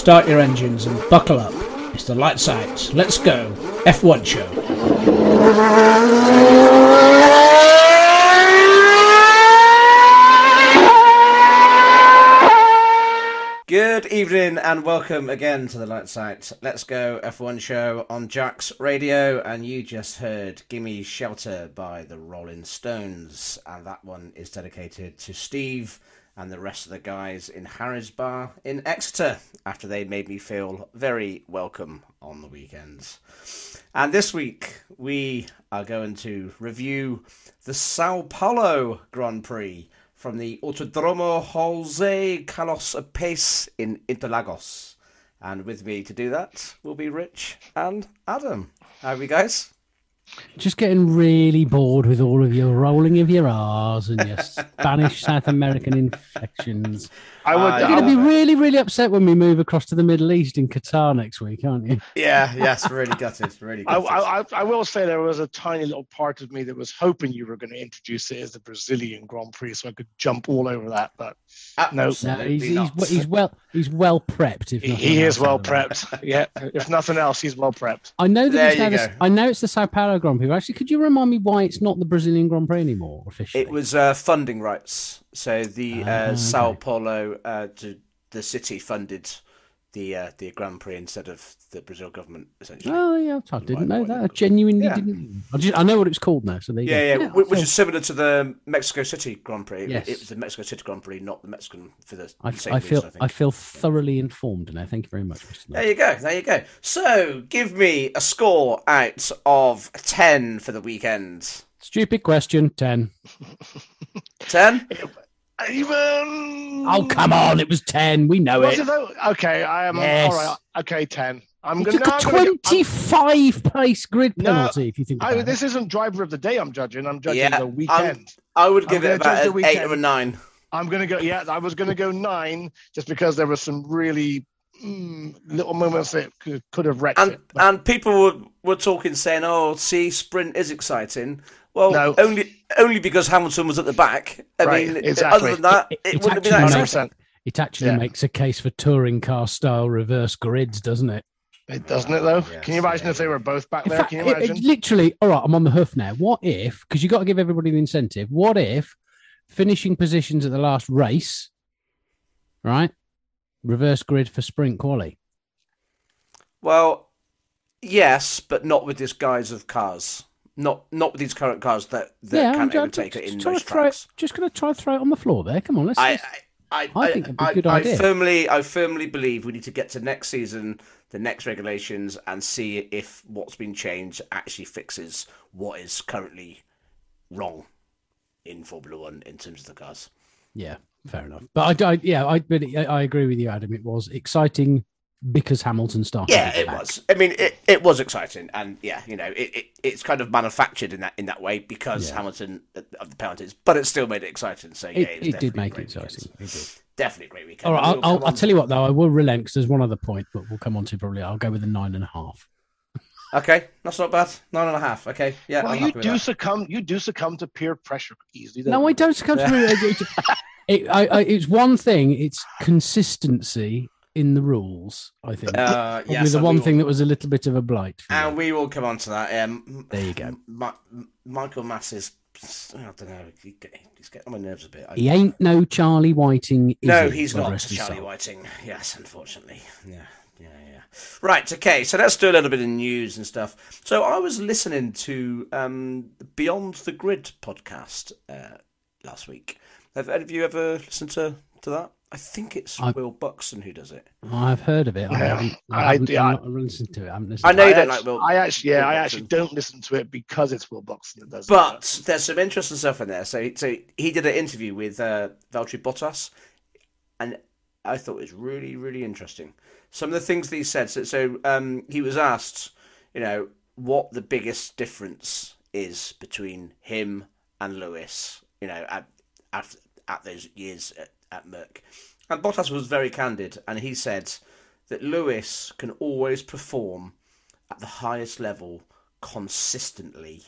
start your engines and buckle up. It's the light sight. Let's go. F1 show. Good evening and welcome again to the Light. Let's go F1 show on Jack's Radio. And you just heard Gimme Shelter by the Rolling Stones. And that one is dedicated to Steve and the rest of the guys in Harry's Bar in Exeter after they made me feel very welcome on the weekends. And this week we are going to review the Sao Paulo Grand Prix from the Autodromo Jose Carlos Pace in Interlagos. And with me to do that will be Rich and Adam. How are we guys? Just getting really bored with all of your rolling of your R's and your Spanish South American infections. I would. Uh, You're going to be really, really upset when we move across to the Middle East in Qatar next week, aren't you? Yeah. Yes. Really gutted. Really. Gutted. I, I, I, will say there was a tiny little part of me that was hoping you were going to introduce it as the Brazilian Grand Prix, so I could jump all over that. But no, no he's, he's, he's, well. He's well prepped. If he is well prepped. yeah. If nothing else, he's well prepped. I know that. There you go. I know it's the Sao Paulo Grand Prix. Actually, could you remind me why it's not the Brazilian Grand Prix anymore officially? It was uh, funding rights. So the uh, ah, Sao Paulo uh, to the city funded the uh, the Grand Prix instead of the Brazil government, essentially. Oh yeah, I didn't know that. I genuinely yeah. didn't. I, just, I know what it's called now. So yeah, yeah, yeah, which is similar to the Mexico City Grand Prix. Yes. it was the Mexico City Grand Prix, not the Mexican for the I, same I feel reason, I, I, feel thoroughly informed now. Thank you very much, Mr. There you go. There you go. So give me a score out of ten for the weekend. Stupid question. Ten. Ten. Even. Oh come on! It was ten. We know was it. it okay, I am yes. all right. Okay, ten. I'm going to twenty-five get, pace grid penalty. No, if you think I, this isn't driver of the day. I'm judging. I'm judging yeah, the weekend. I'm, i would give I'm it about an eight or a nine. I'm going to go. Yeah, I was going to go nine, just because there were some really mm, little moments that could, could have wrecked and, it. But... And people were, were talking, saying, "Oh, see, sprint is exciting." Well, no. only only because Hamilton was at the back. I right, mean, exactly. other than that, it, it, it wouldn't have been that exciting. It actually yeah. makes a case for touring car style reverse grids, doesn't it? It doesn't it though? Yes, Can you imagine yeah. if they were both back in there? Fact, Can you imagine? It, literally, all right, I'm on the hoof now. What if? Because you've got to give everybody the incentive. What if finishing positions at the last race, right? Reverse grid for sprint quali. Well, yes, but not with this guise of cars. Not not with these current cars that, that yeah, can't I'm overtake it in those tracks. It, just going to try to throw it on the floor there. Come on, let's. I, I, I, I think it'd be a good idea. I firmly, I firmly believe we need to get to next season, the next regulations, and see if what's been changed actually fixes what is currently wrong in Formula One in terms of the cars. Yeah, fair enough. But I, I yeah, I, but I agree with you, Adam. It was exciting because Hamilton started. Yeah, it back. was. I mean, it, it was exciting, and yeah, you know, it, it it's kind of manufactured in that in that way because yeah. Hamilton uh, of the penalties, but it still made it exciting. So yeah, it, it did make it exciting. It did. Definitely a great weekend. All right, I'll, I'll, I'll tell you what though, I will relent because there's one other point, but we'll come on to probably. I'll go with a nine and a half. Okay, that's not bad. Nine and a half. Okay, yeah. Well, you do succumb. You do succumb to peer pressure easily. No, I don't succumb to. it, it, I, I, it's one thing. It's consistency in the rules. I think. Uh, yes, the one will, thing that was a little bit of a blight. And we will come on to that. Um, there you go. My, Michael Masi's. I don't know. He, he's getting on my nerves a bit. he ain't no Charlie Whiting. no, he's not Charlie Whiting. Yes, unfortunately. Yeah. Yeah, yeah. Right, okay, so let's do a little bit of news and stuff. So I was listening to um, Beyond the Grid podcast uh, last week. Have any of you ever listened to, to that? I think it's I, Will Buxton who does it. I've heard of it. I haven't, I, haven't, I, I listened to it. I, haven't I know you don't like Will. I actually, yeah, I actually don't listen to it because it's Will Buxton that does but it. But there's some interesting stuff in there. So, so he did an interview with uh, Valtteri Bottas, and I thought it was really, really interesting. Some of the things that he said. So, so um, he was asked, you know, what the biggest difference is between him and Lewis. You know, at at, at those years at, at Merc. And Bottas was very candid, and he said that Lewis can always perform at the highest level consistently.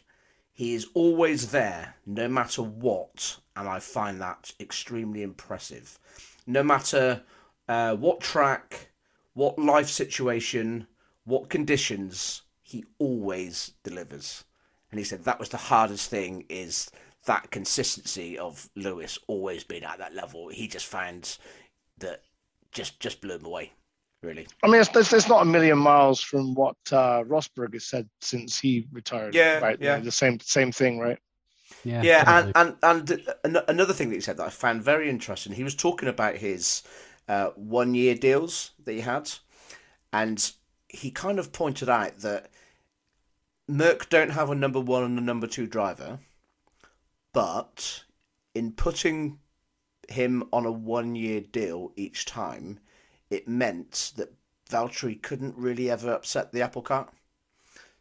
He is always there, no matter what, and I find that extremely impressive. No matter uh, what track, what life situation, what conditions, he always delivers. And he said that was the hardest thing is that consistency of Lewis always being at that level. He just finds that just just blew him away. Really, I mean, it's, it's, it's not a million miles from what uh, Rosberg has said since he retired. Yeah, right? yeah, the same same thing, right? Yeah, yeah, and, and and another thing that he said that I found very interesting. He was talking about his uh, one year deals that he had, and he kind of pointed out that Merc don't have a number one and a number two driver, but in putting him on a one year deal each time, it meant that Valtteri couldn't really ever upset the apple cart.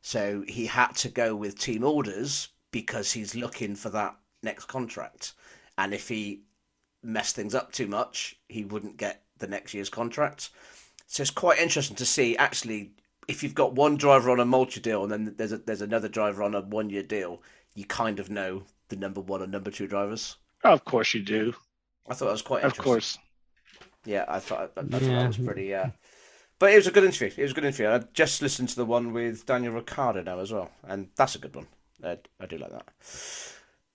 So he had to go with team orders because he's looking for that next contract. And if he messed things up too much, he wouldn't get the next year's contract. So it's quite interesting to see actually if you've got one driver on a multi deal and then there's a, there's another driver on a one year deal, you kind of know the number one and number two drivers. Oh, of course you do. I thought that was quite Of course. Yeah, I thought, I, I thought that was pretty. Uh... But it was a good interview. It was a good interview. I just listened to the one with Daniel Ricciardo now as well, and that's a good one. I, I do like that.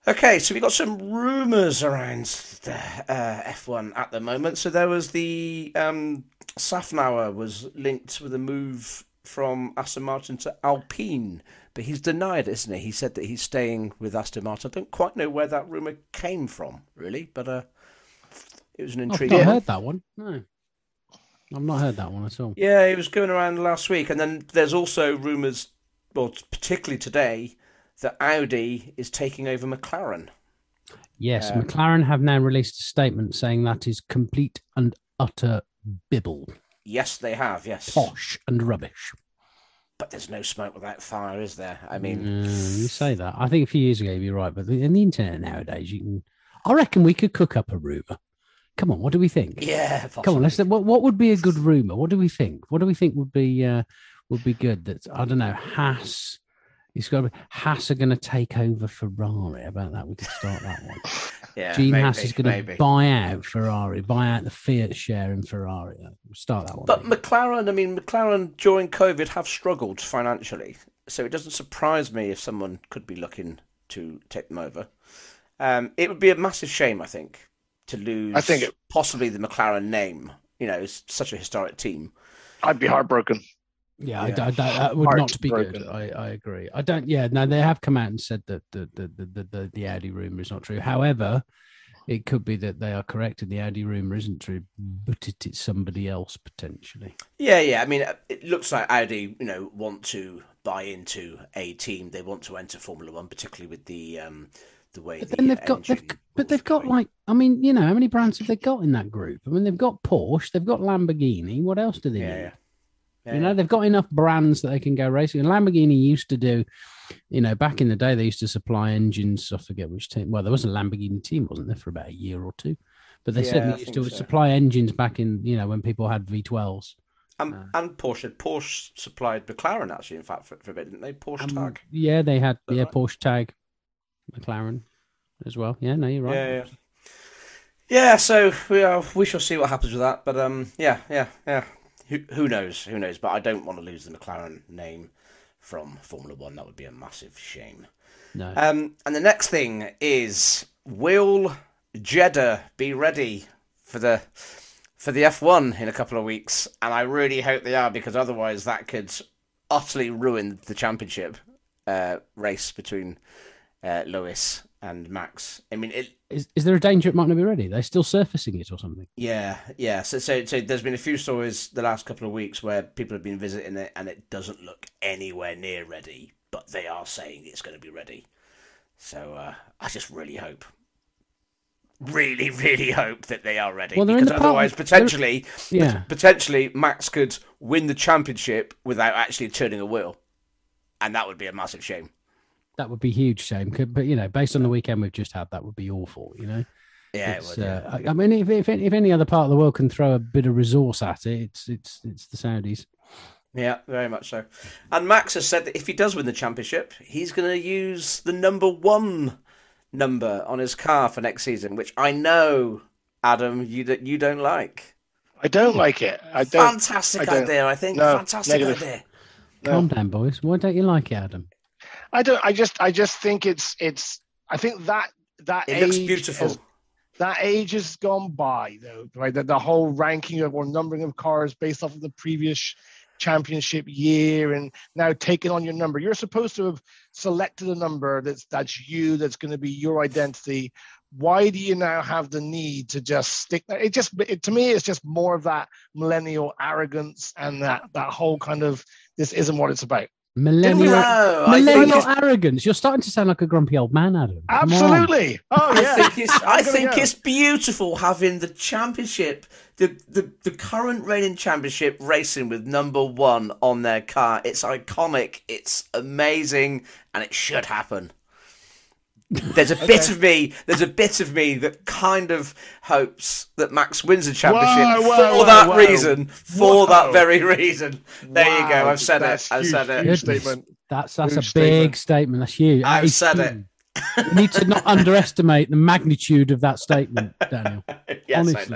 Okay, so we've got some rumours around the, uh, F1 at the moment. So there was the um, Szafnauer was linked with a move from Aston Martin to Alpine, but he's denied it, isn't he? He said that he's staying with Aston Martin. I don't quite know where that rumour came from, really, but uh, it was an intriguing. I've not heard that one. No, I've not heard that one at all. Yeah, it was going around last week, and then there's also rumours, well, particularly today, that Audi is taking over McLaren. Yes, um, McLaren have now released a statement saying that is complete and utter bibble. Yes, they have. Yes, posh and rubbish. But there's no smoke without fire, is there? I mean, mm, you say that. I think a few years ago you're right, but in the internet nowadays, you can. I reckon we could cook up a rumor. Come on, what do we think? Yeah, possibly. come on. Let's. What, what would be a good rumor? What do we think? What do we think would be uh, would be good? That I don't know. Haas He's got to be, Haas are going to take over Ferrari. About that, we could start that one. yeah, Gene maybe, Haas is going to buy out Ferrari, buy out the Fiat share in Ferrari. start that one. But maybe. McLaren, I mean, McLaren during COVID have struggled financially, so it doesn't surprise me if someone could be looking to take them over. Um, it would be a massive shame, I think, to lose. I think it... possibly the McLaren name. You know, it's such a historic team. I'd be heartbroken. Yeah, yeah. I, I, that would not be broken. good. I, I agree. I don't. Yeah, no, they have come out and said that the the the the, the Audi rumor is not true. However, it could be that they are correct and the Audi rumor isn't true, but it is somebody else potentially. Yeah, yeah. I mean, it looks like Audi, you know, want to buy into a team. They want to enter Formula One, particularly with the um the way. But then they've got, they've, but they've got like, I mean, you know, how many brands have they got in that group? I mean, they've got Porsche, they've got Lamborghini. What else do they yeah, need? Yeah. Yeah, you know, they've got enough brands that they can go racing. And Lamborghini used to do, you know, back in the day, they used to supply engines. I forget which team. Well, there was a Lamborghini team, wasn't there, for about a year or two? But they yeah, certainly used to so. supply engines back in, you know, when people had V12s. Um, uh, and Porsche, Porsche supplied McLaren actually. In fact, for, for a bit, didn't they? Porsche um, TAG. Yeah, they had. Yeah, right? Porsche TAG, McLaren, as well. Yeah, no, you're right. Yeah, yeah. Yeah, so we uh, we shall see what happens with that. But um, yeah, yeah, yeah who, who knows? Who knows? But I don't want to lose the McLaren name from Formula One. That would be a massive shame. No. Um, and the next thing is will Jeddah be ready for the for the F1 in a couple of weeks? And I really hope they are because otherwise that could utterly ruin the championship uh, race between uh, Lewis and Max. I mean, it, is is there a danger it might not be ready? They're still surfacing it or something. Yeah, yeah. So, so, so there's been a few stories the last couple of weeks where people have been visiting it, and it doesn't look anywhere near ready. But they are saying it's going to be ready. So uh, I just really hope, really, really hope that they are ready. Well, because otherwise, part... potentially, yeah. potentially Max could win the championship without actually turning a wheel, and that would be a massive shame that would be huge shame. But you know, based on the weekend we've just had, that would be awful. You know. Yeah, would, yeah. Uh, I mean, if, if if any other part of the world can throw a bit of resource at it, it's it's it's the Saudis. Yeah, very much so. And Max has said that if he does win the championship, he's going to use the number one number on his car for next season, which I know, Adam, you that you don't like. I don't like it. I don't. Fantastic I idea, I think. No, Fantastic negative. idea. No. Calm down, boys. Why don't you like it, Adam? I don't. I just. I just think it's. It's. I think that that it looks beautiful. Has, that age has gone by, though. Right. The, the whole ranking of or numbering of cars based off of the previous championship year and now taking on your number. You're supposed to have selected a number that's that's you, that's going to be your identity. Why do you now have the need to just stick? It just it, to me, it's just more of that millennial arrogance and that that whole kind of this isn't what it's about. Millennial, millennial arrogance. You're starting to sound like a grumpy old man, Adam. Come Absolutely. On. Oh yeah. I think it's I think go. it's beautiful having the championship, the, the the current reigning championship racing with number one on their car. It's iconic. It's amazing, and it should happen. There's a okay. bit of me. There's a bit of me that kind of hopes that Max wins the championship whoa, whoa, for whoa, that reason. For that very reason. There wow. you go. I've said that's it. I've said it. Statement. That's that's huge a big statement. statement. That's huge. I've said it. you need to not underestimate the magnitude of that statement, Daniel. yes, Honestly.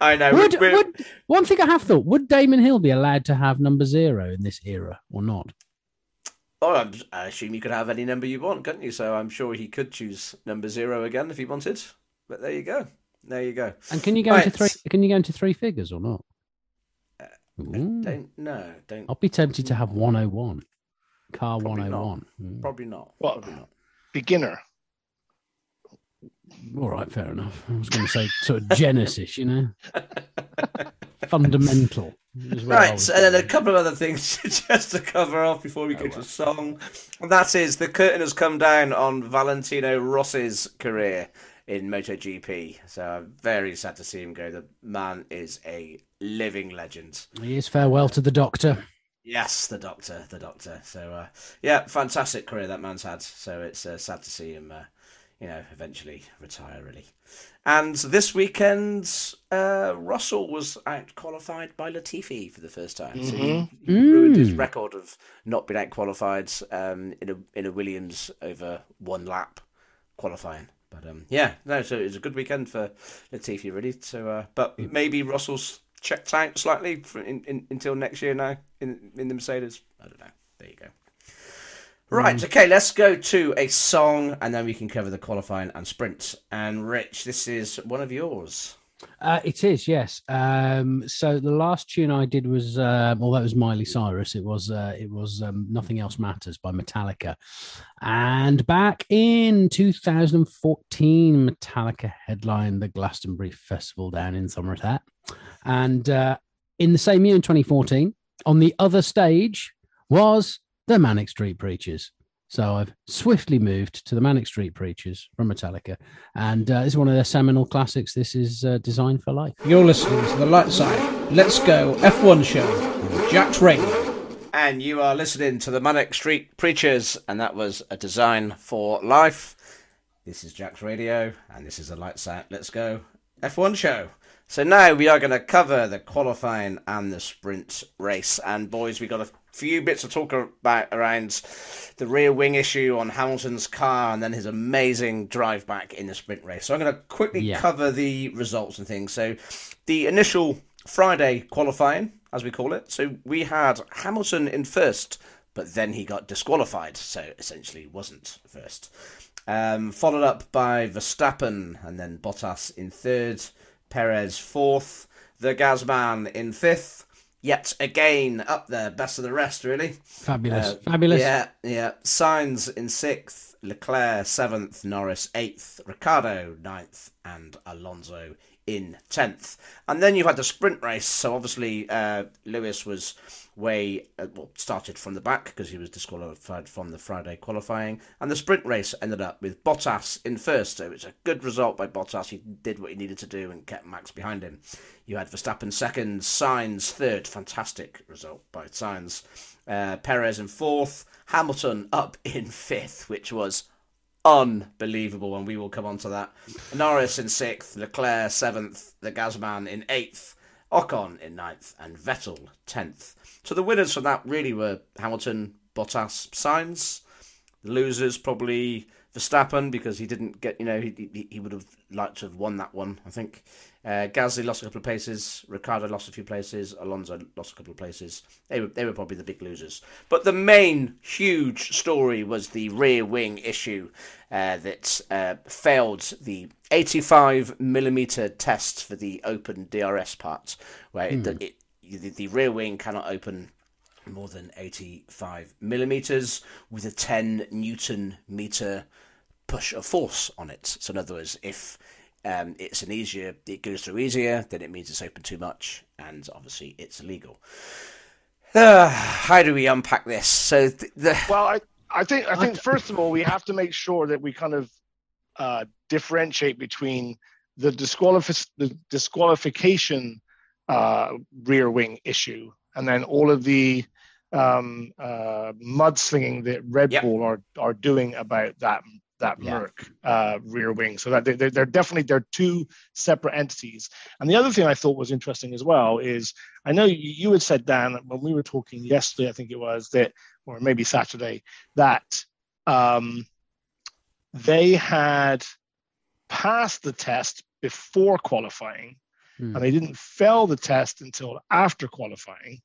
I know. I know. Would, would, one thing I have thought: Would Damon Hill be allowed to have number zero in this era or not? Oh, i assume you could have any number you want, couldn't you? So I'm sure he could choose number zero again if he wanted. But there you go. There you go. And can you go right. into three? Can you go into three figures or not? Uh, don't no, don't. I'll be tempted to have 101. Car Probably 101. Not. Mm. Probably not. What? Probably not. Beginner. All right, fair enough. I was going to say sort of Genesis, you know, fundamental. Right, so, and then a couple of other things just to cover off before we oh, go well. to song. And that is the curtain has come down on Valentino Rossi's career in MotoGP. So I'm very sad to see him go. The man is a living legend. He is farewell to the doctor. Yes, the doctor, the doctor. So uh, yeah, fantastic career that man's had. So it's uh, sad to see him, uh, you know, eventually retire. Really. And this weekend, uh, Russell was out qualified by Latifi for the first time. Mm-hmm. So he, he mm. ruined his record of not being out qualified um, in a in a Williams over one lap qualifying. But um, yeah, no, so it was a good weekend for Latifi, really. So, uh, but maybe Russell's checked out slightly for, in, in, until next year now in in the Mercedes. I don't know. There you go. Right, mm. okay, let's go to a song and then we can cover the qualifying and sprint. And Rich, this is one of yours. Uh, it is, yes. Um, so the last tune I did was, uh, well, that was Miley Cyrus. It was, uh, it was um, "Nothing Else Matters" by Metallica. And back in 2014, Metallica headlined the Glastonbury Festival down in Somerset. And uh, in the same year, in 2014, on the other stage was the Manic Street Preachers. So I've swiftly moved to the Manic Street Preachers from Metallica, and uh, this is one of their seminal classics. This is uh, Design for Life. You're listening to the Light Side. Let's go F1 show on Jack's Radio. And you are listening to the Manic Street Preachers, and that was a Design for Life. This is Jack's Radio, and this is the Lights Out. Let's go F1 show. So now we are going to cover the qualifying and the sprint race. And boys, we got a few bits to talk about around the rear wing issue on Hamilton's car and then his amazing drive back in the sprint race. So I'm going to quickly yeah. cover the results and things. So the initial Friday qualifying, as we call it. So we had Hamilton in first, but then he got disqualified, so essentially wasn't first. Um, followed up by Verstappen and then Bottas in third, Perez fourth, the Gazman in fifth yet again up there, best of the rest, really. Fabulous, uh, fabulous. Yeah, yeah. Sainz in sixth, Leclerc seventh, Norris eighth, Ricciardo ninth, and Alonso in tenth. And then you had the sprint race. So obviously, uh, Lewis was way uh, well, started from the back because he was disqualified from the Friday qualifying, and the sprint race ended up with Bottas in first. So it's a good result by Bottas. He did what he needed to do and kept Max behind him. You had Verstappen second, Sainz third, fantastic result by Sainz. Uh, Perez in fourth, Hamilton up in fifth, which was unbelievable, and we will come on to that. Norris in sixth, Leclerc seventh, the Gazman in eighth, Ocon in ninth, and Vettel tenth. So the winners from that really were Hamilton, Bottas, Sainz. The losers probably Verstappen because he didn't get, you know, he, he, he would have liked to have won that one, I think. Uh, Gasly lost a couple of places. Ricciardo lost a few places. Alonso lost a couple of places. They were, they were probably the big losers. But the main huge story was the rear wing issue uh, that uh, failed the 85 millimeter test for the open DRS part, where it, it, the, the rear wing cannot open more than 85 millimeters with a 10 newton meter push of force on it. So, in other words, if um, it's an easier, it goes through easier, then it means it's open too much, and obviously it's illegal. Uh, how do we unpack this? So, th- the well, I, I think I think first of all we have to make sure that we kind of uh, differentiate between the, disqualif- the disqualification uh, rear wing issue and then all of the um, uh, mudslinging that Red yep. Bull are are doing about that that yeah. Merc uh, rear wing. So that they, they're definitely they're two separate entities. And the other thing I thought was interesting as well is I know you had said Dan when we were talking yesterday, I think it was that, or maybe Saturday, that um, they had passed the test before qualifying, hmm. and they didn't fail the test until after qualifying.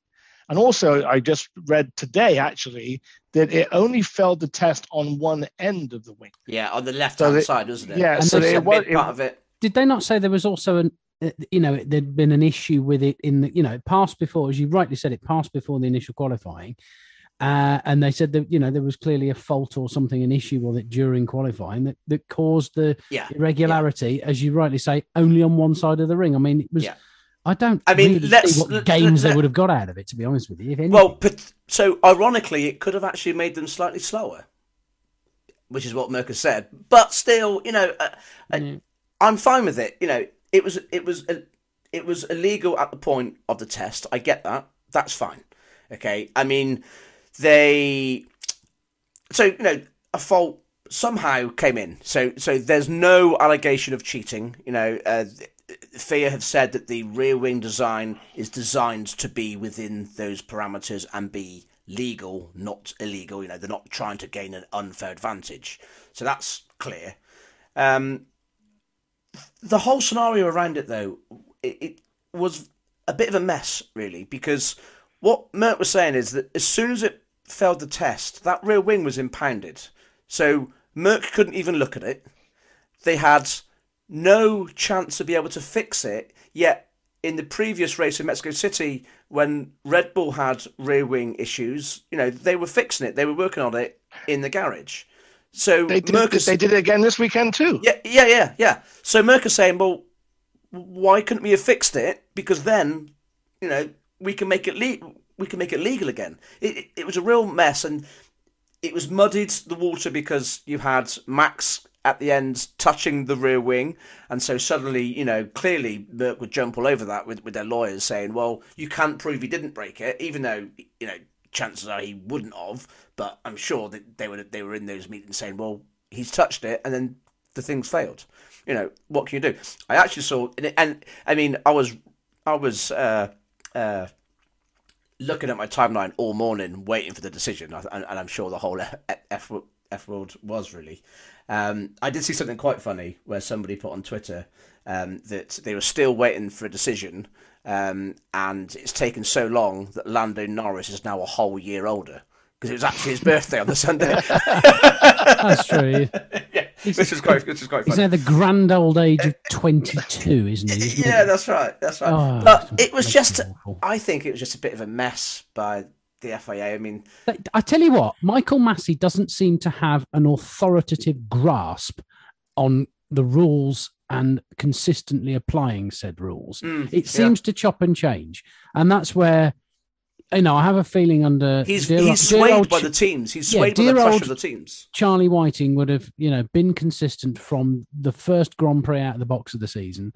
And also, I just read today actually that it only failed the test on one end of the wing. Yeah, on the left hand so side, wasn't it? Yeah, and so it was part of it. Did they not say there was also an, uh, you know, there'd been an issue with it in the, you know, it passed before, as you rightly said, it passed before the initial qualifying. Uh, and they said that you know there was clearly a fault or something, an issue with it during qualifying that, that caused the yeah, irregularity, yeah. as you rightly say, only on one side of the ring. I mean, it was yeah. I don't. I mean, really let's see what games let, they would have got out of it. To be honest with you, if well, but, so ironically, it could have actually made them slightly slower, which is what Mercer said. But still, you know, uh, mm. I'm fine with it. You know, it was it was uh, it was illegal at the point of the test. I get that. That's fine. Okay. I mean, they. So you know, a fault somehow came in. So so there's no allegation of cheating. You know. Uh, FIA have said that the rear wing design is designed to be within those parameters and be legal, not illegal. You know, they're not trying to gain an unfair advantage. So that's clear. Um, the whole scenario around it, though, it, it, was a bit of a mess, really, because what Merc was saying is that as soon as it failed the test, that rear wing was impounded. So Merc couldn't even look at it. They had no chance to be able to fix it. Yet in the previous race in Mexico City, when Red Bull had rear wing issues, you know they were fixing it. They were working on it in the garage. So they did, they did it again this weekend too. Yeah, yeah, yeah, yeah. So Mercus saying, well, why couldn't we have fixed it? Because then, you know, we can make it le- we can make it legal again. It, it, it was a real mess, and it was muddied the water because you had Max at the end touching the rear wing. And so suddenly, you know, clearly Merc would jump all over that with, with their lawyers saying, well, you can't prove he didn't break it, even though, you know, chances are he wouldn't have. But I'm sure that they were, they were in those meetings saying, well, he's touched it and then the thing's failed. You know, what can you do? I actually saw, and I mean, I was, I was, uh, uh, looking at my timeline all morning, waiting for the decision, and, and I'm sure the whole F, F world was really. Um, I did see something quite funny where somebody put on Twitter um, that they were still waiting for a decision, um, and it's taken so long that Lando Norris is now a whole year older because it was actually his birthday on the Sunday. That's true. yeah, which is quite, which is quite. He's now the grand old age of twenty-two, isn't he? Yeah, that's right. That's right. Oh, but it was just, awful. I think it was just a bit of a mess by the FIA. I mean, I tell you what, Michael Masi doesn't seem to have an authoritative grasp on the rules and consistently applying said rules. Mm, it seems yeah. to chop and change, and that's where you know I have a feeling under he's dear, he's swayed by the teams. He's swayed yeah, by the pressure of the teams. Charlie Whiting would have you know been consistent from the first Grand Prix out of the box of the season.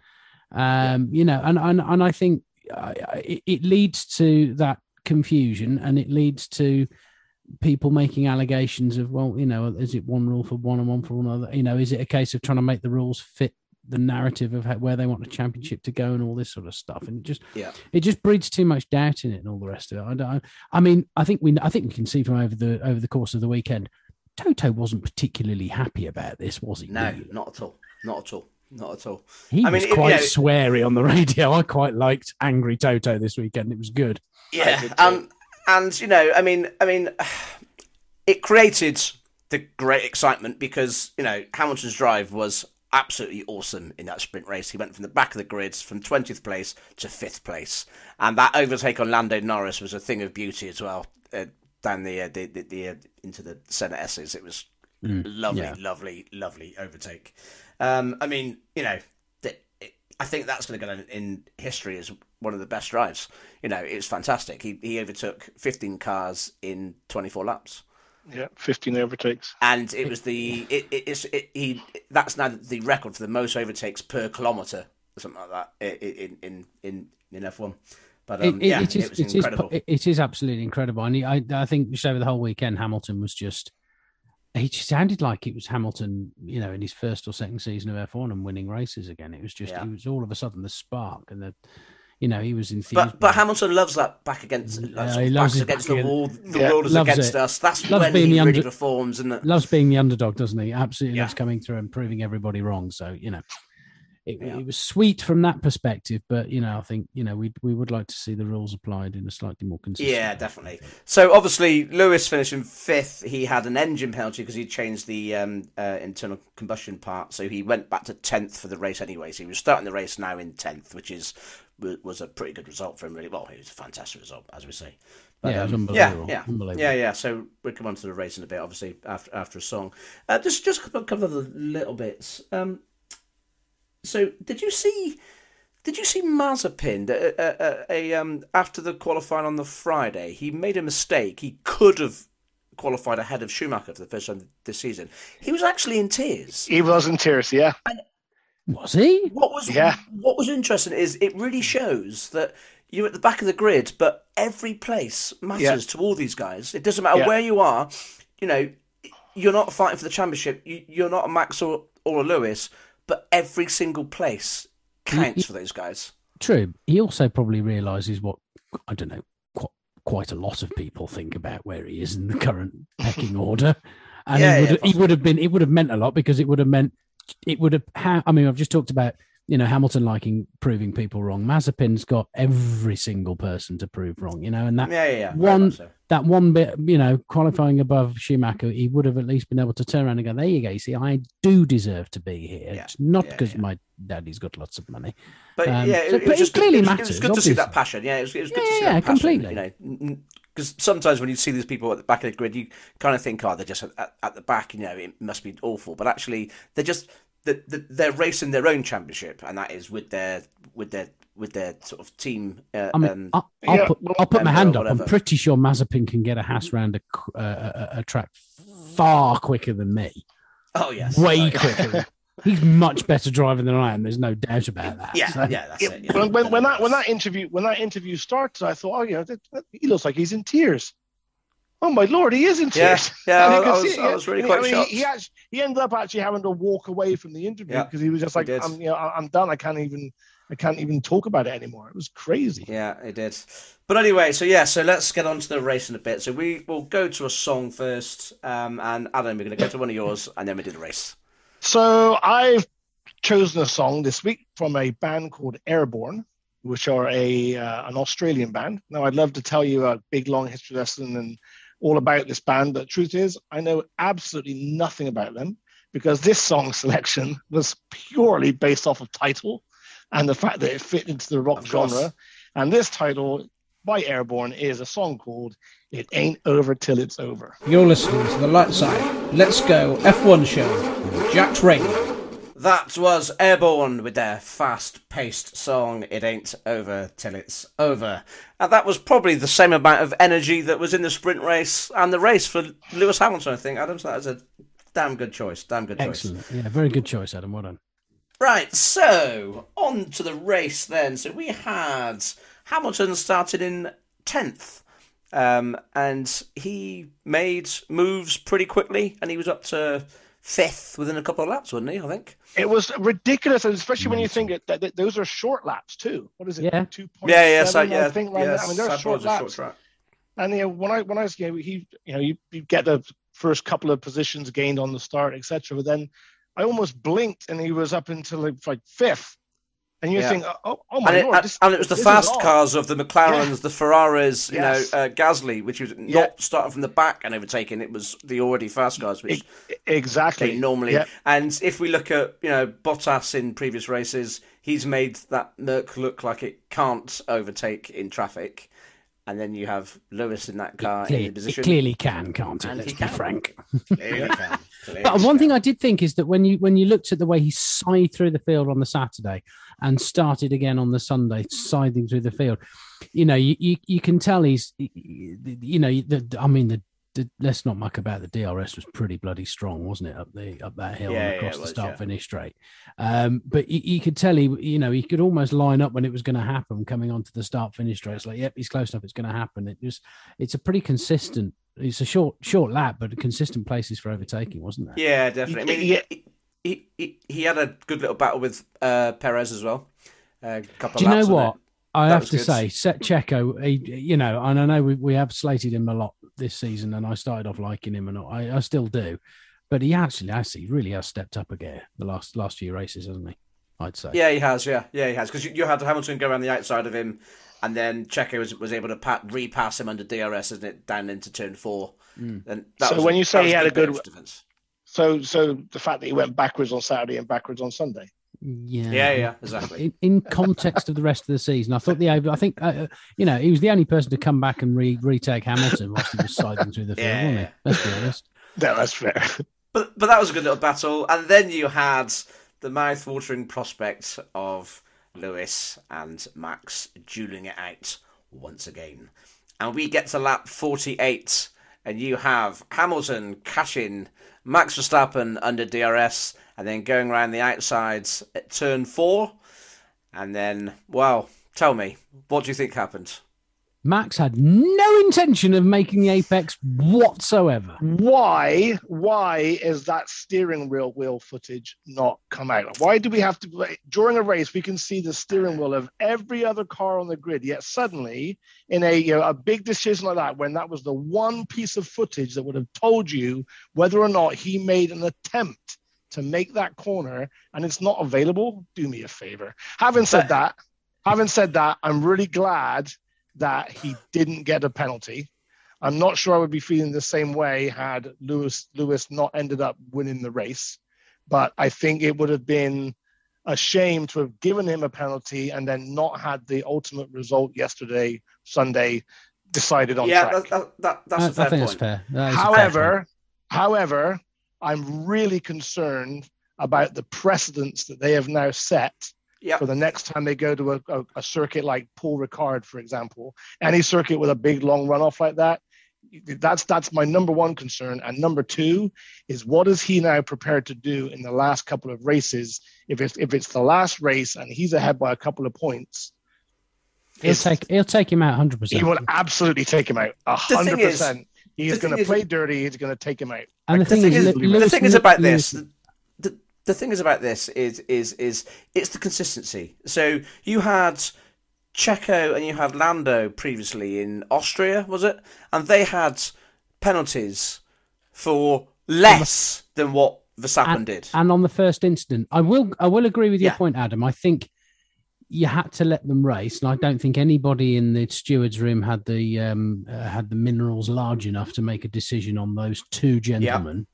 Um, yeah. You know, and and and I think uh, it, it leads to that confusion and it leads to people making allegations of well you know is it one rule for one and one for another you know is it a case of trying to make the rules fit the narrative of how, where they want the championship to go and all this sort of stuff and it just yeah it just breeds too much doubt in it and all the rest of it i don't i mean i think we i think we can see from over the over the course of the weekend Toto wasn't particularly happy about this, was he? No, really? not at all. Not at all. Not at all. He I was mean, quite you know, sweary on the radio. I quite liked Angry Toto this weekend. It was good. Yeah, and and you know, I mean, I mean, it created the great excitement because you know Hamilton's drive was absolutely awesome in that sprint race. He went from the back of the grids from 20th place to 5th place. And that overtake on Lando Norris was a thing of beauty as well. Uh, down the, uh, the, the, the uh, into the Senna S's. It was mm, lovely, yeah. lovely, lovely overtake. Um, I mean, you know, it, I think that's going to go in, in history as one of the best drives. You know, it's fantastic. He he overtook 15 cars in 24 laps. Yeah, 15 overtakes. And it was the it, it, it's it, he that's now the record for the most overtakes per kilometre or something like that in in in in F1. But um, it, yeah, it, is, it was it incredible. Is, it is absolutely incredible. And he, I I think just over the whole weekend, Hamilton was just he sounded like it was Hamilton, you know, in his first or second season of F1 and winning races again. It was just, yeah. it was all of a sudden the spark and the, you know, he was enthused. But but Hamilton loves that back against, like, he loves against the wall. The yeah. world is loves against it. us. That's loves when being he the really under- performs. And loves being the underdog, doesn't he? Absolutely yeah. loves coming through and proving everybody wrong. So you know, it, yeah. it, was sweet from that perspective, but you know, I think you know we we would like to see the rules applied in a slightly more consistent. Yeah, definitely. So obviously, Lewis finishing fifth. He had an engine penalty because he changed the um, uh, internal combustion part, so he went back to tenth for the race anyway. So he was starting the race now in tenth, which is was a pretty good result for him. Really, well, it was a fantastic result, as we say. But, yeah, um, yeah, yeah, yeah, yeah. So we'll come on to the race in a bit, obviously after after a song. Uh, just just a couple of little bits. Um, so did you see? Did you see Mazepin? A, a, uh, uh, uh, a, um, after the qualifying on the Friday, he made a mistake. He could have qualified ahead of Schumacher for the first time this season. He was actually in tears. He was in tears, yeah. And was he? What was yeah. What was interesting is it really shows that you're at the back of the grid, but every place matters yeah. to all these guys. It doesn't matter yeah. where you are. You know, you're not fighting for the championship. You, are not a Max or, or a Lewis but every single place counts he, for those guys. True. He also probably realizes what I don't know. Quite, quite a lot of people think about where he is in the current pecking order, and yeah, he, would, yeah, he would have been. It would have meant a lot because it would have meant it would have. I mean, I've just talked about you know Hamilton liking proving people wrong. Mazepin's got every single person to prove wrong, you know, and that yeah, yeah, yeah. one so. that one bit, you know, qualifying above Schumacher, he would have at least been able to turn around and go, "There you go, you see, I do deserve to be here. Yeah. It's not because my daddy's got lots of money." But um, yeah, it, so, it, was just clearly it was, matters. It was good obviously. to see that passion. Yeah, it was, it was good to see that passion, completely. You know, because sometimes when you see these people at the back of the grid, you kind of think, "Oh, they're just at, at the back," you know, it must be awful. But actually, they're just the, the, they're racing their own championship, and that is with their with their with their sort of team. Uh, I mean, um, I'll, I'll yeah, put, I'll put my hand up. I'm pretty sure Mazepin can get a Haas round a, a, a, track far quicker than me. Oh yes, way quicker. He's much better driving than I am. There's no doubt about that. Yeah, so. yeah, that's it. Yeah. When, when, when, that when that interview when that interview started, I thought, oh yeah, that, that, he looks like he's in tears oh my lord, he is in tears. Yeah, yeah I, I, was, I, was, really quite I mean, shocked. He, he, actually, he, ended up actually having to walk away from the interview because yeah, he was just like, I'm, you know, I'm done. I can't even, I can't even talk about it anymore. It was crazy. Yeah, it did. But anyway, so yeah, so let's get on to the race in a bit. So we will go to a song first, um, and Adam, we're going to go to one of yours, and then we do the race. So I've chosen a song this week from a band called Airborne which are a uh, an Australian band. Now, I'd love to tell you a big long history lesson and all about this band. But truth is, I know absolutely nothing about them because this song selection was purely based off of title and the fact that it fit into the rock genre. And this title by Airborne is a song called It Ain't Over Till It's Over. You're listening to The Light Side. Let's go F1 show Jack's Radio. That was Airborne with their fast paced song, It Ain't Over Till It's Over. And that was probably the same amount of energy that was in the sprint race and the race for Lewis Hamilton, I think. Adam, so that was a damn good choice. Damn good choice. Excellent. Yeah, very good choice, Adam. Well done. Right, so on to the race then. So we had Hamilton started in 10th. Um, and he made moves pretty quickly, and he was up to fifth within a couple of laps, wasn't he? I think it was ridiculous, and especially when you think it, that, that, those are short laps too. What is it? Yeah, two point yeah, yeah, so, yeah, I think right yeah, I mean, they're short laps. Short and you know, when I when I was you know, he you know you, you get the first couple of positions gained on the start, etc. But then I almost blinked and he was up until like, like fifth. And you're yeah. thinking, oh, oh my and it, lord! This, and it was the fast cars of the McLarens, yeah. the Ferraris, you yes. know, uh, Gasly, which was not yeah. starting from the back and overtaking. It was the already fast cars, which exactly normally. And if we look at you know Bottas in previous races, he's made that Merc look like it can't overtake in traffic and then you have Lewis in that car clearly, in the position. It clearly can, can't it? And Let's be can. frank. Clearly can. Clearly but one thing I did think is that when you when you looked at the way he scythed through the field on the Saturday and started again on the Sunday, scything through the field, you know, you you, you can tell he's, you know, the, I mean the the, let's not muck about the DRS was pretty bloody strong, wasn't it? Up the up that hill yeah, and across yeah, the start yeah. finish straight. Um, but you, you, could tell he, you know, he could almost line up when it was going to happen, coming onto the start finish straight. It's like, yep, he's close enough. It's going to happen. It was, it's a pretty consistent. It's a short short lap, but consistent places for overtaking, wasn't there? Yeah, definitely. I mean, he, he, he, he had a good little battle with uh, Perez as well. Uh, Do you know what? I that have to good. say, Set Checo, he, you know, and I know we, we have slated him a lot this season, and I started off liking him, and I, I still do. But he actually, actually, really has stepped up again the last last few races, hasn't he? I'd say. Yeah, he has. Yeah, yeah, he has. Because you, you, had Hamilton go around the outside of him, and then Checo was, was able to pat, repass him under DRS, isn't it, down into turn four. Mm. And so when you say he had a good defense. So, so the fact that he went backwards on Saturday and backwards on Sunday. Yeah, yeah, yeah, exactly. In, in, context of the rest of the season, I thought the I think uh, uh, you know he was the only person to come back and re- retake Hamilton whilst he was siding through the field, yeah, wasn't he? Let's be honest. No, that's fair. But but that was a good little battle, and then you had the mouth-watering prospect of Lewis and Max dueling it out once again, and we get to lap forty-eight, and you have Hamilton cashing Max Verstappen under DRS and then going around the outsides at turn four. And then, well, tell me, what do you think happened? Max had no intention of making the apex whatsoever. Why? Why is that steering wheel wheel footage not come out? Why do we have to during a race we can see the steering wheel of every other car on the grid? Yet suddenly, in a you know, a big decision like that, when that was the one piece of footage that would have told you whether or not he made an attempt to make that corner and it's not available, do me a favor. Having said that, having said that, I'm really glad that he didn't get a penalty. I'm not sure I would be feeling the same way had Lewis Lewis not ended up winning the race, but I think it would have been a shame to have given him a penalty and then not had the ultimate result yesterday, Sunday, decided on yeah, track. Yeah, that, that, that's a fair point. Fair. However, however, I'm really concerned about the precedents that they have now set yep. for the next time they go to a, a, a, circuit like Paul Ricard, for example. Any circuit with a big long runoff like that, that's that's my number one concern. And number two is what is he now prepared to do in the last couple of races? If it's if it's the last race and he's ahead by a couple of points, he'll take he'll take him out hundred percent. He will absolutely take him out hundred percent. He's going to play dirty. He's going to take him out. And the, thing, is, the thing is about this. The, the thing is about this is is is it's the consistency. So you had Checo and you had Lando previously in Austria, was it? And they had penalties for less than what Verstappen and, did. And on the first incident, I will I will agree with your yeah. point, Adam. I think you had to let them race, and I don't think anybody in the stewards' room had the um, uh, had the minerals large enough to make a decision on those two gentlemen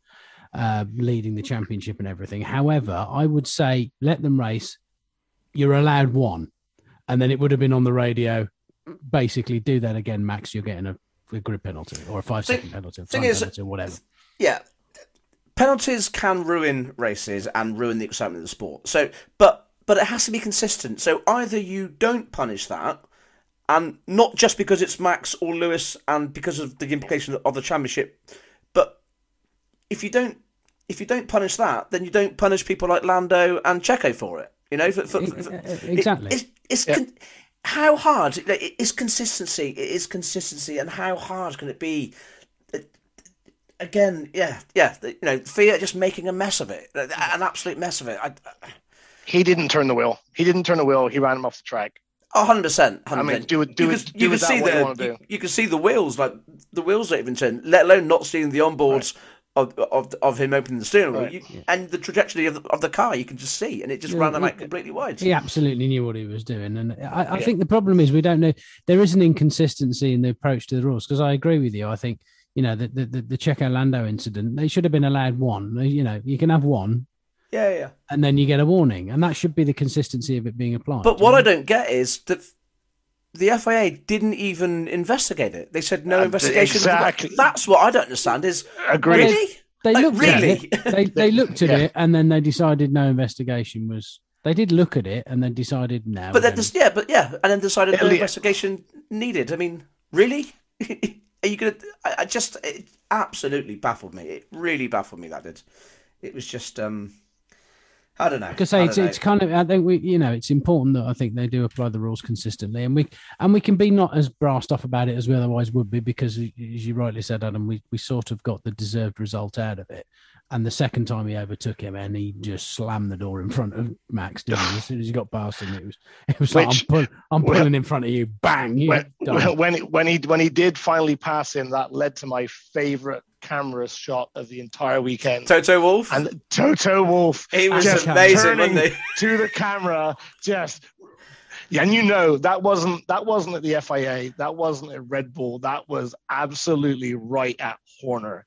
uh, leading the championship and everything. However, I would say let them race. You're allowed one, and then it would have been on the radio. Basically, do that again, Max. You're getting a, a grid penalty or a five second penalty, thing is, penalty, or whatever. Yeah, penalties can ruin races and ruin the excitement of the sport. So, but but it has to be consistent. So either you don't punish that, and not just because it's Max or Lewis and because of the implication of the championship, but if you don't if you don't punish that, then you don't punish people like Lando and Checo for it. You know, for, for, for, exactly. It, it's, it's yeah. con- how hard it is consistency. It is consistency, and how hard can it be? again, yeah, yeah. You know, FIA just making a mess of it, an absolute mess of it. I, he didn't turn the wheel. He didn't turn the wheel. He ran him off the track. hundred percent. I mean, do it. Do you it. Could, do you can see the you, you, can see the wheels, like the wheels don't even turn. Let alone not seeing the onboards. Right. Of, of, of him opening the steering wheel, right. you, and the trajectory of the, of the car, you can just see, and it just yeah, ran like completely wide. He absolutely knew what he was doing, and I, I yeah. think the problem is we don't know. There is an inconsistency in the approach to the rules because I agree with you. I think you know the the, the, the Checo Lando incident, they should have been allowed one. You know, you can have one, yeah, yeah. And then you get a warning, and that should be the consistency of it being applied. But what I don't get is that the FIA didn't even investigate it. They said no uh, investigation. Exactly. That's what I don't understand. Is agreed. Really? They, like, looked really? at it. They, they looked at yeah. it, and then they decided no investigation was. They did look at it, and then decided no. But then, just, yeah, but yeah, and then decided no investigation needed. I mean, really? Are you gonna? I, I just it absolutely baffled me. It really baffled me. That did. It was just um I don't know. Because it's, it's kind of I think we you know it's important that I think they do apply the rules consistently, and we and we can be not as brassed off about it as we otherwise would be because as you rightly said, Adam, we we sort of got the deserved result out of it. And the second time he overtook him, and he just slammed the door in front of Max. Didn't he? As soon as he got past him, it was it was Which, like I'm, pull, I'm pulling in front of you, bang! You when, when when he when he did finally pass him, that led to my favorite camera shot of the entire weekend. Toto Wolff and Toto Wolff. He was just amazing, wasn't he? to the camera, just yeah, and you know that wasn't that wasn't at the FIA, that wasn't at Red Bull, that was absolutely right at Horner.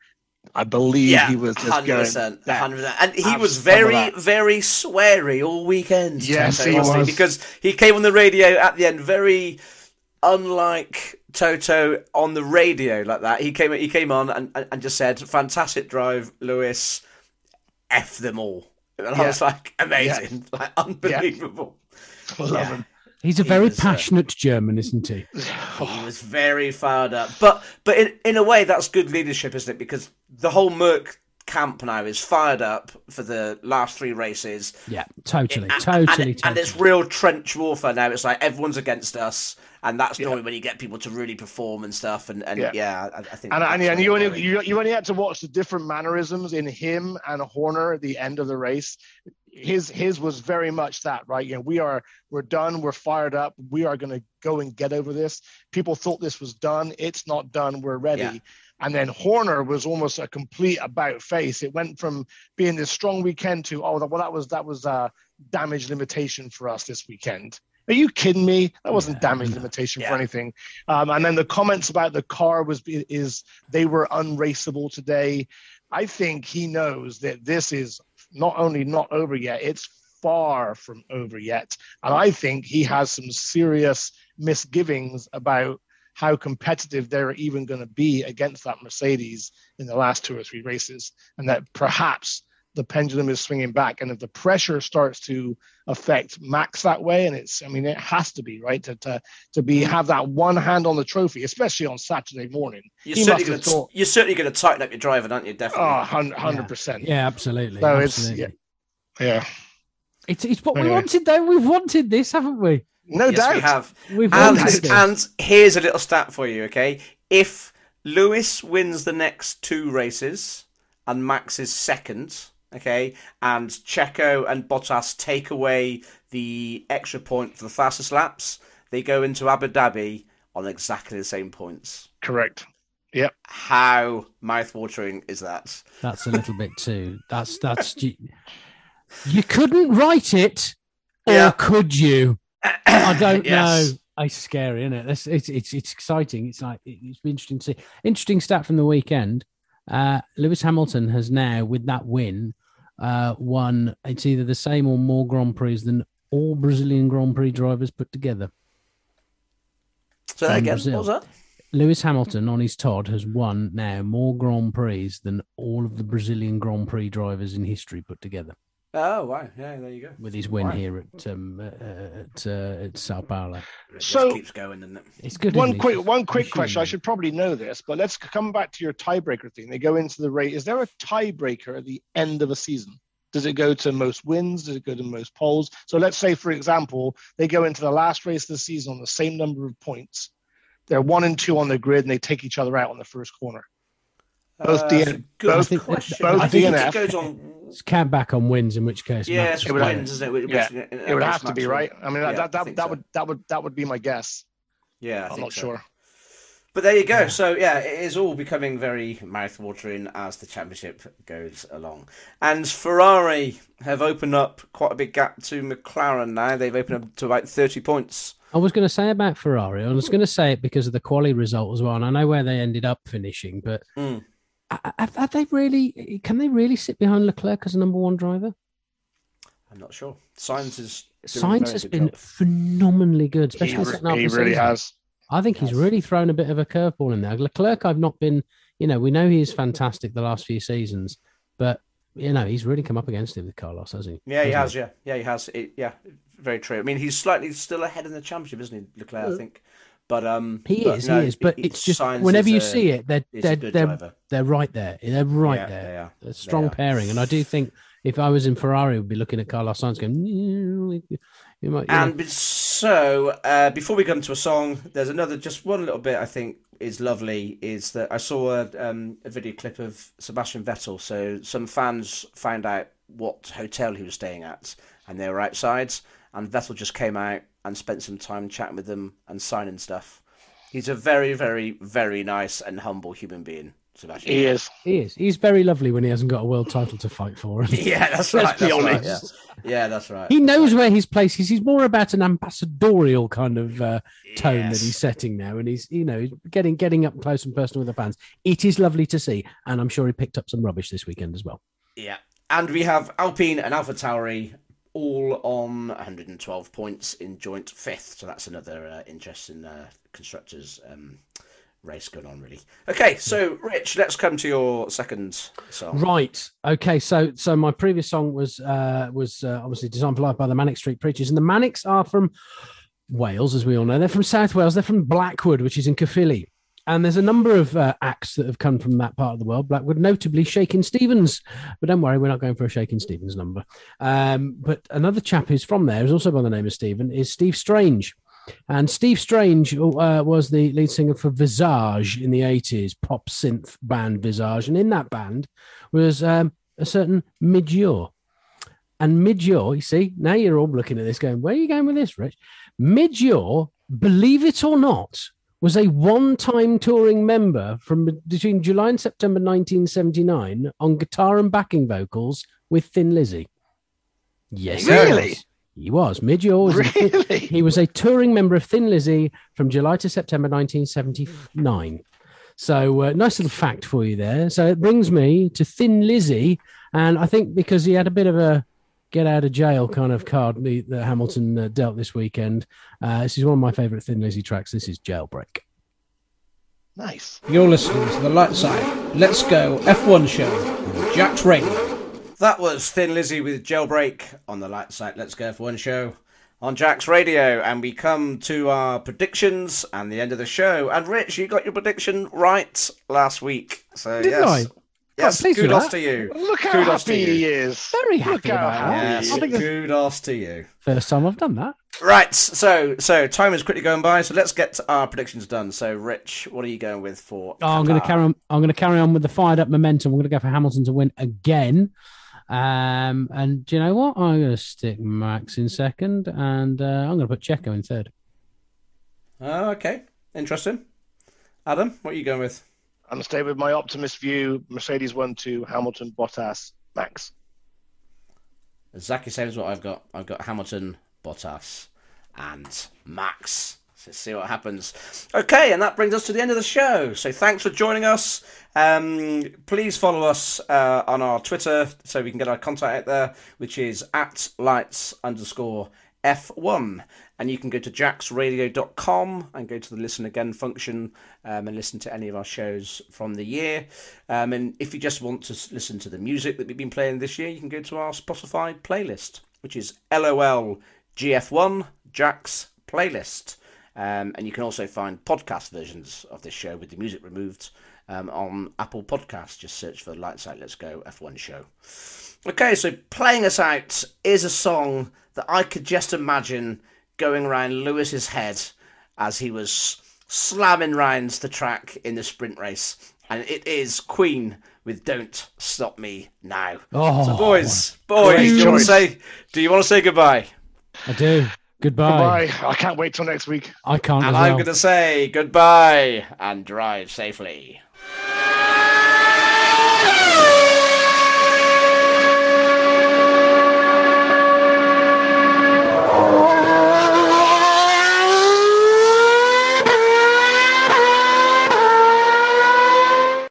I believe yeah, he was just 100%, going. 100%. And he was very, very sweary all weekend. Yes, he was. Because he came on the radio at the end very unlike Toto on the radio like that. He came he came on and, and just said, "Fantastic drive, Lewis. F them all." And yeah. I was like, "Amazing, yeah. like unbelievable." Yeah. Love him. He's a very he was, uh, passionate uh, German, isn't he? he was very fired up, but but in in a way that's good leadership, isn't it? Because the whole Merc camp now is fired up for the last three races. Yeah, totally, it, totally, and, totally. And it's real trench warfare now. It's like everyone's against us and that's yeah. normally when you get people to really perform and stuff. And, and yeah. yeah I, I, think. And, and, and you only you, you only had to watch the different mannerisms in him and Horner at the end of the race. His his was very much that right. You know, we are we're done. We're fired up. We are going to go and get over this. People thought this was done. It's not done. We're ready. Yeah. And then Horner was almost a complete about face. It went from being this strong weekend to oh well that was that was a damage limitation for us this weekend. Are you kidding me? That wasn't yeah, damage limitation yeah. for anything. Um, and then the comments about the car was is they were unraceable today. I think he knows that this is not only not over yet, it's far from over yet. And I think he has some serious misgivings about how competitive they're even going to be against that Mercedes in the last two or three races, and that perhaps the pendulum is swinging back. And if the pressure starts to affect Max that way, and it's, I mean, it has to be right to to, to be mm-hmm. have that one hand on the trophy, especially on Saturday morning. You're certainly going to you're certainly going to tighten up your driving, aren't you? Definitely. 100 percent. Yeah, absolutely. So absolutely. it's yeah, yeah. It's it's what anyway. we wanted though. We've wanted this, haven't we? No yes, doubt. We have. We've and, and here's a little stat for you. Okay, if Lewis wins the next two races and Max is second okay, and Checo and Bottas take away the extra point for the fastest laps, they go into Abu Dhabi on exactly the same points. Correct. Yep. How mouthwatering is that? That's a little bit too. That's that's you, you couldn't write it, or yeah. could you? I don't yes. know. It's scary, isn't it? It's, it's it's it's exciting. It's like it's been interesting to see. Interesting stat from the weekend. Uh, Lewis Hamilton has now, with that win, uh, won it's either the same or more Grand Prix than all Brazilian Grand Prix drivers put together. So again, Brazil. what was that? Lewis Hamilton on his Todd has won now more Grand Prix than all of the Brazilian Grand Prix drivers in history put together. Oh wow! Yeah, there you go. With his win wow. here at um, uh, at uh, at Sao Paulo. It so keeps going, doesn't it? It's good. One quick, it? one quick question. I should probably know this, but let's come back to your tiebreaker thing. They go into the race. Is there a tiebreaker at the end of a season? Does it go to most wins? Does it go to most poles? So let's say, for example, they go into the last race of the season on the same number of points. They're one and two on the grid, and they take each other out on the first corner. Both, uh, DN- both, both I think DNF. it goes on it's count back on wins, in which case, yeah, it's wins, isn't it? Which, yeah. it would have to be right. I mean, yeah, that that, that, that so. would that would that would be my guess. Yeah, I am not so. sure. But there you go. Yeah. So yeah, it is all becoming very mouth-watering as the championship goes along. And Ferrari have opened up quite a big gap to McLaren now. They've opened up to about thirty points. I was going to say about Ferrari. I was going to say it because of the quali result as well. And I know where they ended up finishing, but mm. Have, have they really? Can they really sit behind Leclerc as a number one driver? I'm not sure. Sainz is Sainz has been job. phenomenally good, especially he, he really has. I think he's really thrown a bit of a curveball in there. Leclerc, I've not been, you know, we know he's fantastic the last few seasons, but you know, he's really come up against him with Carlos, has he? Yeah, he has. He? Yeah, yeah, he has. It, yeah, very true. I mean, he's slightly still ahead in the championship, isn't he, Leclerc? I mm. think. But um, he but, is, no, he is. But it's just whenever you a, see it, they're they're they're, they're right there. They're right yeah, there. They. A strong pairing, and I do think if I was in Ferrari, would be looking at Carlos Sainz going. You might, and so, uh, before we come to a song, there's another, just one little bit I think is lovely is that I saw a, um, a video clip of Sebastian Vettel. So some fans found out what hotel he was staying at, and they were outside, and Vettel just came out and spent some time chatting with them and signing stuff. He's a very, very, very nice and humble human being. Sebastian. He is. He is. He's very lovely when he hasn't got a world title to fight for. yeah, that's right. Let's be honest. Right, yeah. yeah. that's right. He knows where his place is. He's more about an ambassadorial kind of uh, tone yes. that he's setting now, and he's you know getting getting up close and personal with the fans. It is lovely to see, and I'm sure he picked up some rubbish this weekend as well. Yeah, and we have Alpine and AlphaTauri all on 112 points in joint fifth. So that's another uh, interesting uh, constructors. Um, race going on really okay so rich let's come to your second song right okay so so my previous song was uh was uh, obviously designed for life by the manic street preachers and the manics are from wales as we all know they're from south wales they're from blackwood which is in Caerphilly. And there's a number of uh, acts that have come from that part of the world, Blackwood, notably Shakin' Stevens. But don't worry, we're not going for a Shakin' Stevens number. Um, but another chap who's from there, who's also by the name of Stephen, is Steve Strange. And Steve Strange uh, was the lead singer for Visage in the 80s, pop synth band Visage. And in that band was um, a certain Midge And Midge you see, now you're all looking at this going, where are you going with this, Rich? Midge believe it or not, was a one time touring member from between July and September 1979 on guitar and backing vocals with Thin Lizzy. Yes, really? He was. Midge was really? he was a touring member of Thin Lizzy from July to September 1979. So uh, nice little fact for you there. So it brings me to Thin Lizzy, and I think because he had a bit of a get out of jail kind of card that Hamilton uh, dealt this weekend. Uh, this is one of my favourite Thin Lizzy tracks. This is Jailbreak. Nice. You're listening to the Lights Out. Let's go F1 show. Jack's Radio. That was Thin Lizzy with Jailbreak on the Lights Out Let's Go F1 show on Jack's Radio. And we come to our predictions and the end of the show. And Rich, you got your prediction right last week. So, Didn't yes. I? Yes, kudos to you. Look how kudos happy he is. Very happy Look about happy. Yes, kudos to you. First time I've done that. Right, so so time is quickly going by, so let's get our predictions done. So, Rich, what are you going with for? Oh, I'm going to carry on. I'm going to carry on with the fired up momentum. I'm going to go for Hamilton to win again. Um, and do you know what? I'm going to stick Max in second, and uh, I'm going to put Checo in third. Oh, okay, interesting. Adam, what are you going with? To stay with my optimist view. Mercedes one, two, Hamilton, Bottas, Max. Exactly same as what I've got. I've got Hamilton, Bottas, and Max. Let's see what happens. Okay, and that brings us to the end of the show. So thanks for joining us. Um, please follow us uh, on our Twitter so we can get our contact out there, which is at lights underscore F1. And you can go to jacksradio.com and go to the listen again function um, and listen to any of our shows from the year. Um, and if you just want to listen to the music that we've been playing this year, you can go to our Spotify playlist, which is LOL GF1 Jack's Playlist. Um, and you can also find podcast versions of this show with the music removed um, on Apple Podcasts. Just search for Lights Out Let's Go F1 show. Okay, so playing us out is a song that I could just imagine going around Lewis's head as he was slamming round the track in the sprint race. and it is Queen with "Don't Stop Me Now." Oh, so, boys, boys, do you want to say? Do you want to say goodbye? I do. Goodbye. Goodbye. I can't wait till next week. I can't. And I'm well. going to say goodbye and drive safely.